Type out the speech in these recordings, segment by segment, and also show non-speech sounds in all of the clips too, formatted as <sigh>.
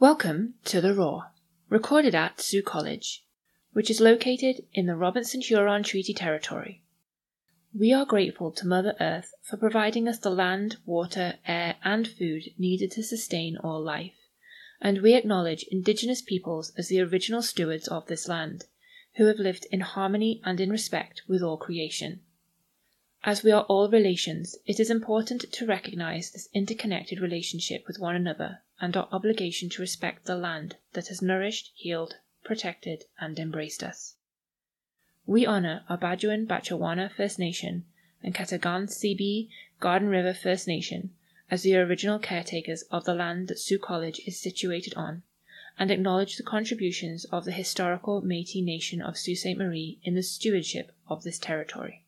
Welcome to The Raw, recorded at Sault College, which is located in the Robinson Huron Treaty Territory. We are grateful to Mother Earth for providing us the land, water, air, and food needed to sustain all life, and we acknowledge Indigenous peoples as the original stewards of this land, who have lived in harmony and in respect with all creation. As we are all relations, it is important to recognize this interconnected relationship with one another and our obligation to respect the land that has nourished, healed, protected, and embraced us. We honor our Bajuan Batchewana First Nation and Ketegaunseebee Garden River First Nation as the original caretakers of the land that Sault College is situated on, and acknowledge the contributions of the historical Métis Nation of Sault Ste. Marie in the stewardship of this territory.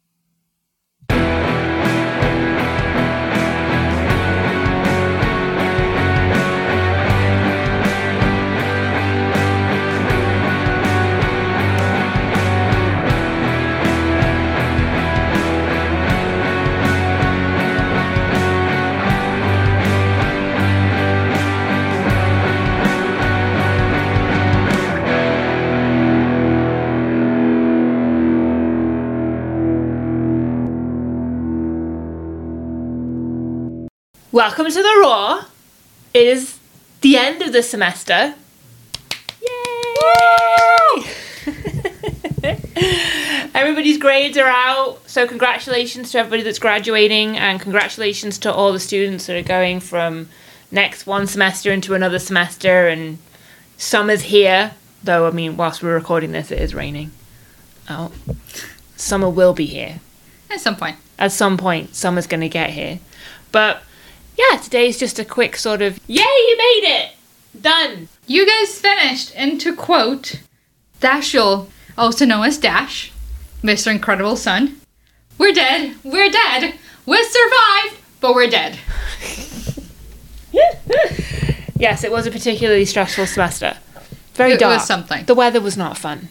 Welcome to the Raw. It is the end of the semester. Yay! <laughs> Everybody's grades are out, so congratulations to everybody that's graduating, and congratulations to all the students that are going from next one semester into another semester. And summer's here, though. I mean, whilst we're recording this, it is raining. Oh, summer will be here At some point. at some point. Summer's going to get here, but yeah, today's just a quick sort of yay, you made it, done. You guys finished, and to quote Dashiell, also known as Dash, Mr. Incredible Son, we're dead, we're dead, we survived, but we're dead. <laughs> Yes, it was a particularly stressful semester. Very It was dark. something. The weather was not fun.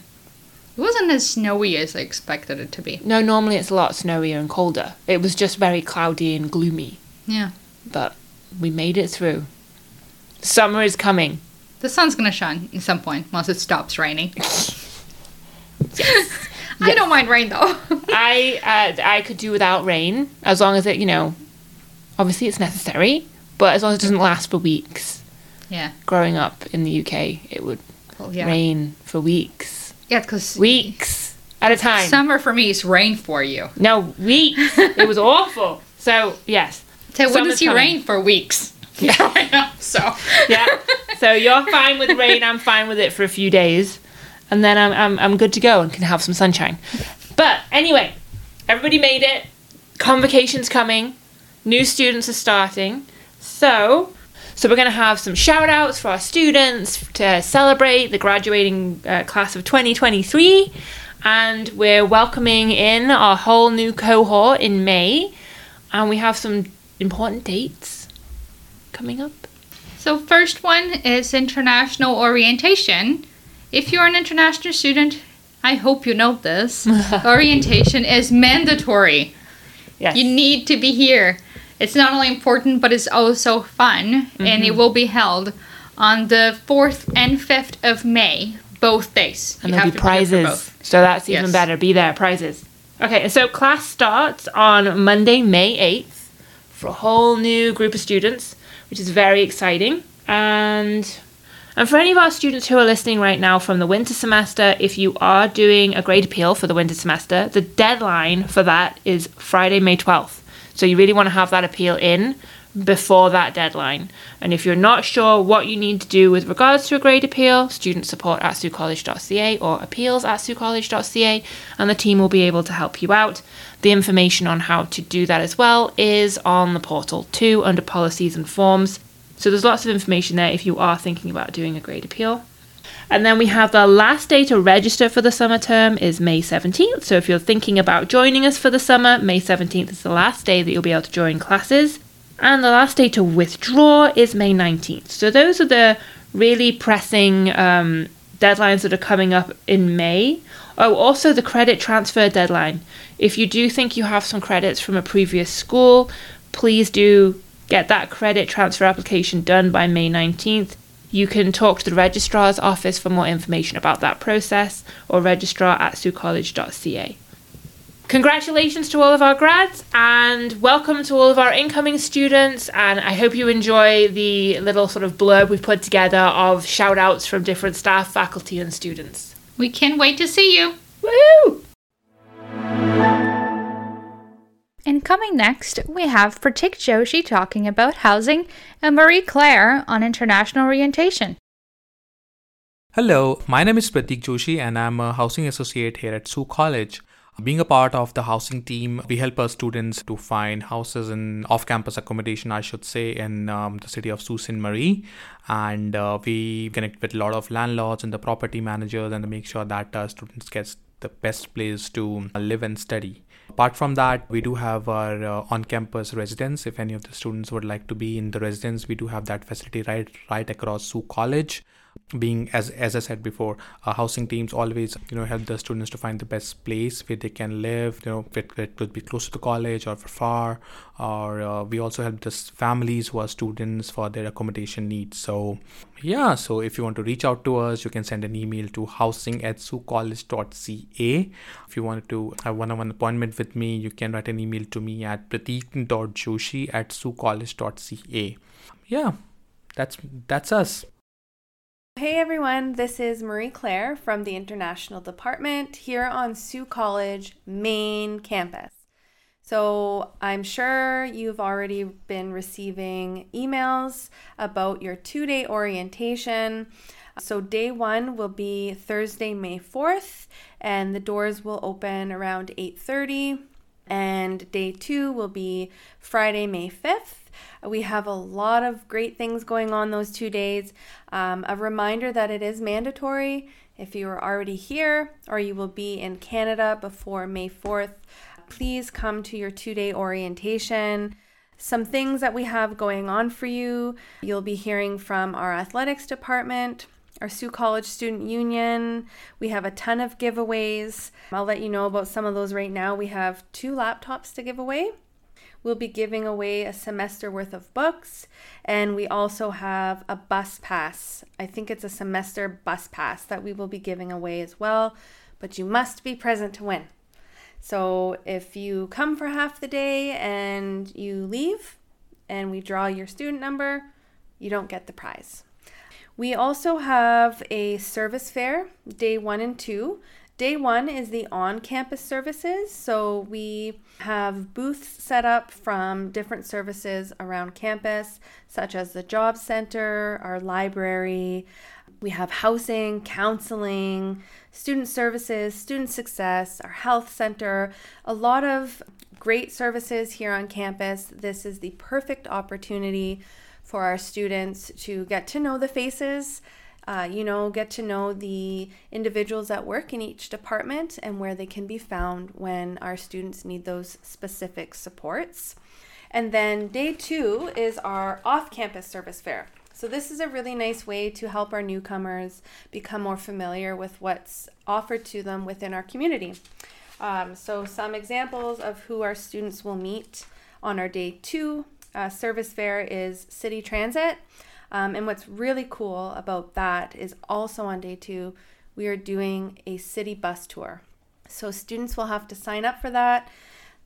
It wasn't as snowy as I expected it to be. No, normally it's a lot snowier and colder. It was just very cloudy and gloomy, Yeah. But we made it through. Summer is coming. The sun's gonna shine at some point once it stops raining. <laughs> Yes. I don't mind rain though. <laughs> I uh, I could do without rain as long as it, you know, obviously it's necessary, but as long as it doesn't last for weeks. yeah. Growing up in the UK, it would Well, yeah. rain for weeks, Yeah, because weeks at a time. summer for me is rain for you. no, weeks. <laughs> it was awful. So yes, Summer's does he rain for weeks? Yeah. <laughs> so. yeah. So you're fine with rain. I'm fine with it for a few days, and then I'm I'm I'm good to go and can have some sunshine. But anyway, everybody made it. Convocation's coming. New students are starting. So so we're going to have some shout outs for our students to celebrate the graduating uh, class of 2023. And we're welcoming in our whole new cohort in May. And we have some important dates coming up. So first one is international orientation. If you're an international student, I hope you know this. <laughs> orientation is mandatory. Yes. You need to be here. It's not only important, but it's also fun, and it mm-hmm. will be held on the 4th and 5th of May, both days. and You there'll have be to be here for prizes. both. So that's even Yes. better. Be there, prizes. Okay, so class starts on Monday, May 8th for a whole new group of students, which is very exciting. And and for any of our students who are listening right now from the winter semester, if you are doing a grade appeal for the winter semester, the deadline for that is Friday, May 12th. So you really want to have that appeal in before that deadline. And if you're not sure what you need to do with regards to a grade appeal, student support at saultcollege.ca or appeals at saultcollege.ca, and the team will be able to help you out. The information on how to do that as well is on the portal too under policies and forms. So there's lots of information there if you are thinking about doing a grade appeal. And then we have the last day to register for the summer term is May 17th. So if you're thinking about joining us for the summer, May 17th is the last day that you'll be able to join classes. And the last day to withdraw is May 19th. So those are the really pressing um, deadlines that are coming up in May. Oh, also the credit transfer deadline. If you do think you have some credits from a previous school, please do get that credit transfer application done by May 19th. You can talk to the registrar's office for more information about that process or registrar at saultcollege.ca. Congratulations to all of our grads and welcome to all of our incoming students. And I hope you enjoy the little sort of blurb we've put together of shout outs from different staff, faculty, and students. We can't wait to see you. Woo! Coming next, we have Prateek Joshi talking about housing and Marie Claire on international orientation. Hello, my name is Prateek Joshi and I'm a housing associate here at Sault College. Being a part of the housing team, we help our students to find houses and off campus accommodation, I should say, in um, the city of Sault Ste. Marie. And uh, we connect with a lot of landlords and the property managers and make sure that uh, students get the best place to live and study. Apart from that, we do have our uh, on-campus residence. If any of the students would like to be in the residence, we do have that facility right right across Sault College being as as i said before uh, housing teams always you know help the students to find the best place where they can live you know it, it could be close to the college or far or uh, we also help the families who are students for their accommodation needs. So yeah so if you want to reach out to us you can send an email to housing at saultcollege.ca if you want to have one-on-one appointment with me you can write an email to me at pratik.joshi at saultcollege.ca yeah that's that's us Hey everyone, this is Marie Claire from the International Department here on Sault College main campus. So, I'm sure you've already been receiving emails about your two day orientation. So, day one will be Thursday, May 4th, and the doors will open around 8:30 and day 2 will be Friday, May 5th we have a lot of great things going on those two days. Um, a reminder that it is mandatory if you are already here or you will be in Canada before May 4th. Please come to your two day orientation some things that we have going on for you. You'll be hearing from our athletics department, our Sault College Student Union. We have a ton of giveaways. I'll let you know about some of those right now. We have two laptops to give away. We'll be giving away a semester worth of books, and we also have a bus pass. I think it's a semester bus pass that we will be giving away as well, but you must be present to win. So if you come for half the day and you leave, and we draw your student number, you don't get the prize. We also have a service fair, day one and two. Day one is the on campus services. So we have booths set up from different services around campus, such as the Job Center, our library. We have housing, counseling, student services, student success, our health center, a lot of great services here on campus. This is the perfect opportunity for our students to get to know the faces uh, you know, get to know the individuals that work in each department and where they can be found when our students need those specific supports. And then day two is our off campus service fair. So, this is a really nice way to help our newcomers become more familiar with what's offered to them within our community. Um, so, some examples of who our students will meet on our day two uh, service fair is City Transit. Um, and what's really cool about that is also on day two, we are doing a city bus tour. So students will have to sign up for that.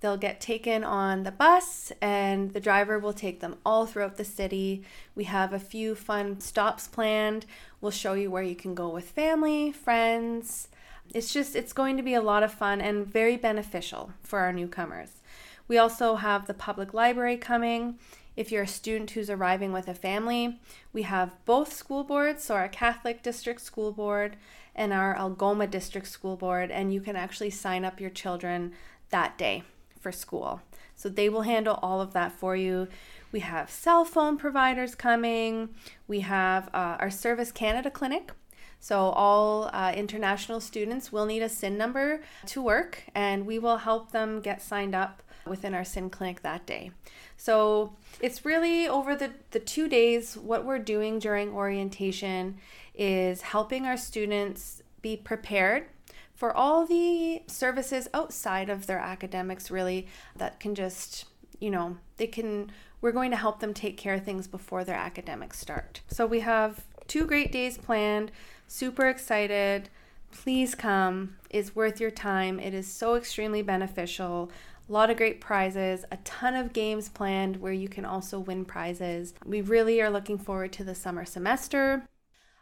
They'll get taken on the bus, and the driver will take them all throughout the city. We have a few fun stops planned. We'll show you where you can go with family, friends. It's just, it's going to be a lot of fun and very beneficial for our newcomers. We also have the public library coming. If you're a student who's arriving with a family, we have both school boards, so our Catholic District School Board and our Algoma District School Board, and you can actually sign up your children that day for school. So they will handle all of that for you. We have cell phone providers coming. We have uh, our Service Canada Clinic. So, all uh, international students will need a SIN number to work, and we will help them get signed up within our SIN clinic that day. So, it's really over the, the two days, what we're doing during orientation is helping our students be prepared for all the services outside of their academics, really, that can just, you know, they can, we're going to help them take care of things before their academics start. So we have two great days planned. Super excited. Please come. It's worth your time. It is so extremely beneficial. A lot of great prizes, a ton of games planned where you can also win prizes. We really are looking forward to the summer semester.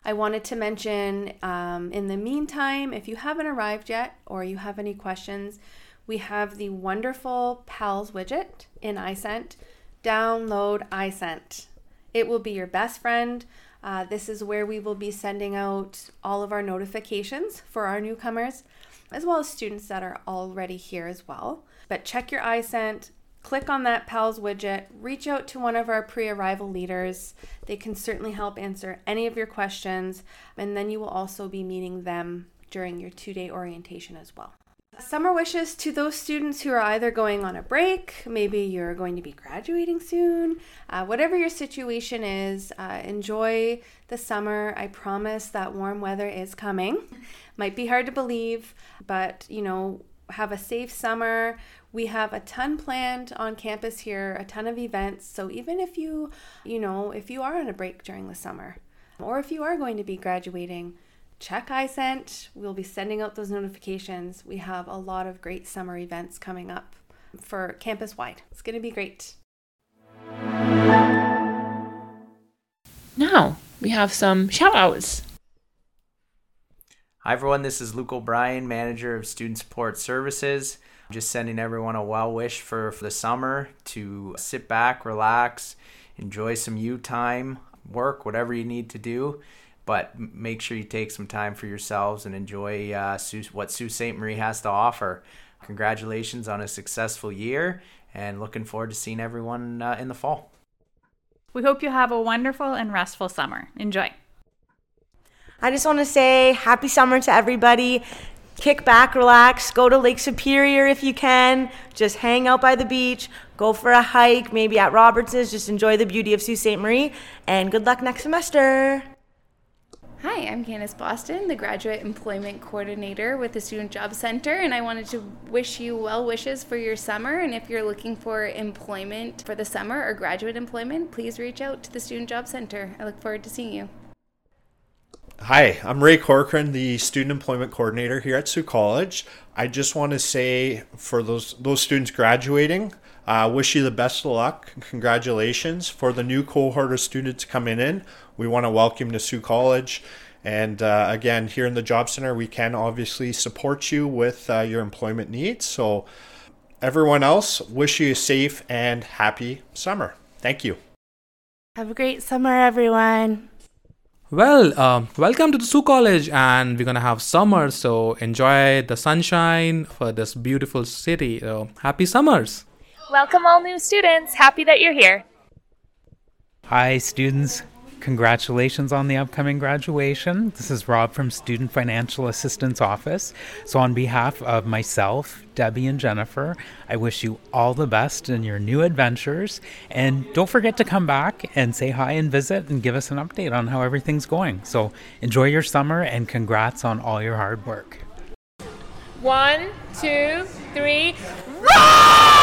I wanted to mention um, in the meantime, if you haven't arrived yet or you have any questions, we have the wonderful PALS widget in iSent. Download iSent. It will be your best friend. Uh, this is where we will be sending out all of our notifications for our newcomers, as well as students that are already here as well. But check your iSent, click on that PALS widget, reach out to one of our pre arrival leaders. They can certainly help answer any of your questions, and then you will also be meeting them during your two day orientation as well. Summer wishes to those students who are either going on a break, maybe you're going to be graduating soon, uh, whatever your situation is, uh, enjoy the summer. I promise that warm weather is coming. Might be hard to believe, but you know, have a safe summer. We have a ton planned on campus here, a ton of events. So even if you, you know, if you are on a break during the summer, or if you are going to be graduating, check iSent. We'll be sending out those notifications. We have a lot of great summer events coming up for campus wide. It's going to be great. Now we have some shout outs. Hi everyone, this is Luke O'Brien, manager of Student Support Services. I'm just sending everyone a well wish for, for the summer to sit back, relax, enjoy some you time, work, whatever you need to do but make sure you take some time for yourselves and enjoy uh, what Sault Ste. Marie has to offer. Congratulations on a successful year and looking forward to seeing everyone uh, in the fall. We hope you have a wonderful and restful summer. Enjoy. I just want to say happy summer to everybody. Kick back, relax, go to Lake Superior if you can. Just hang out by the beach, go for a hike, maybe at Robertson's. Just enjoy the beauty of Sault Ste. Marie, and good luck next semester. Hi, I'm Candice Boston, the Graduate Employment Coordinator with the Student Job Center, and I wanted to wish you well wishes for your summer. And if you're looking for employment for the summer or graduate employment, please reach out to the Student Job Center. I look forward to seeing you. Hi, I'm Ray Corcoran, the Student Employment Coordinator here at Sault College. I just want to say for those those students graduating, uh, wish you the best of luck. Congratulations for the new cohort of students coming in. We want to welcome to Sault College. And uh, again, here in the Job Center, we can obviously support you with uh, your employment needs. So, everyone else, wish you a safe and happy summer. Thank you. Have a great summer, everyone. Well, um, welcome to the Sault College, and we're gonna have summer, so enjoy the sunshine for this beautiful city. So, happy summers! Welcome, all new students. Happy that you're here. Hi, students. Congratulations on the upcoming graduation. This is Rob from Student Financial Assistance Office. So, on behalf of myself, Debbie, and Jennifer, I wish you all the best in your new adventures. And don't forget to come back and say hi and visit and give us an update on how everything's going. So, enjoy your summer and congrats on all your hard work. One, two, three, roll!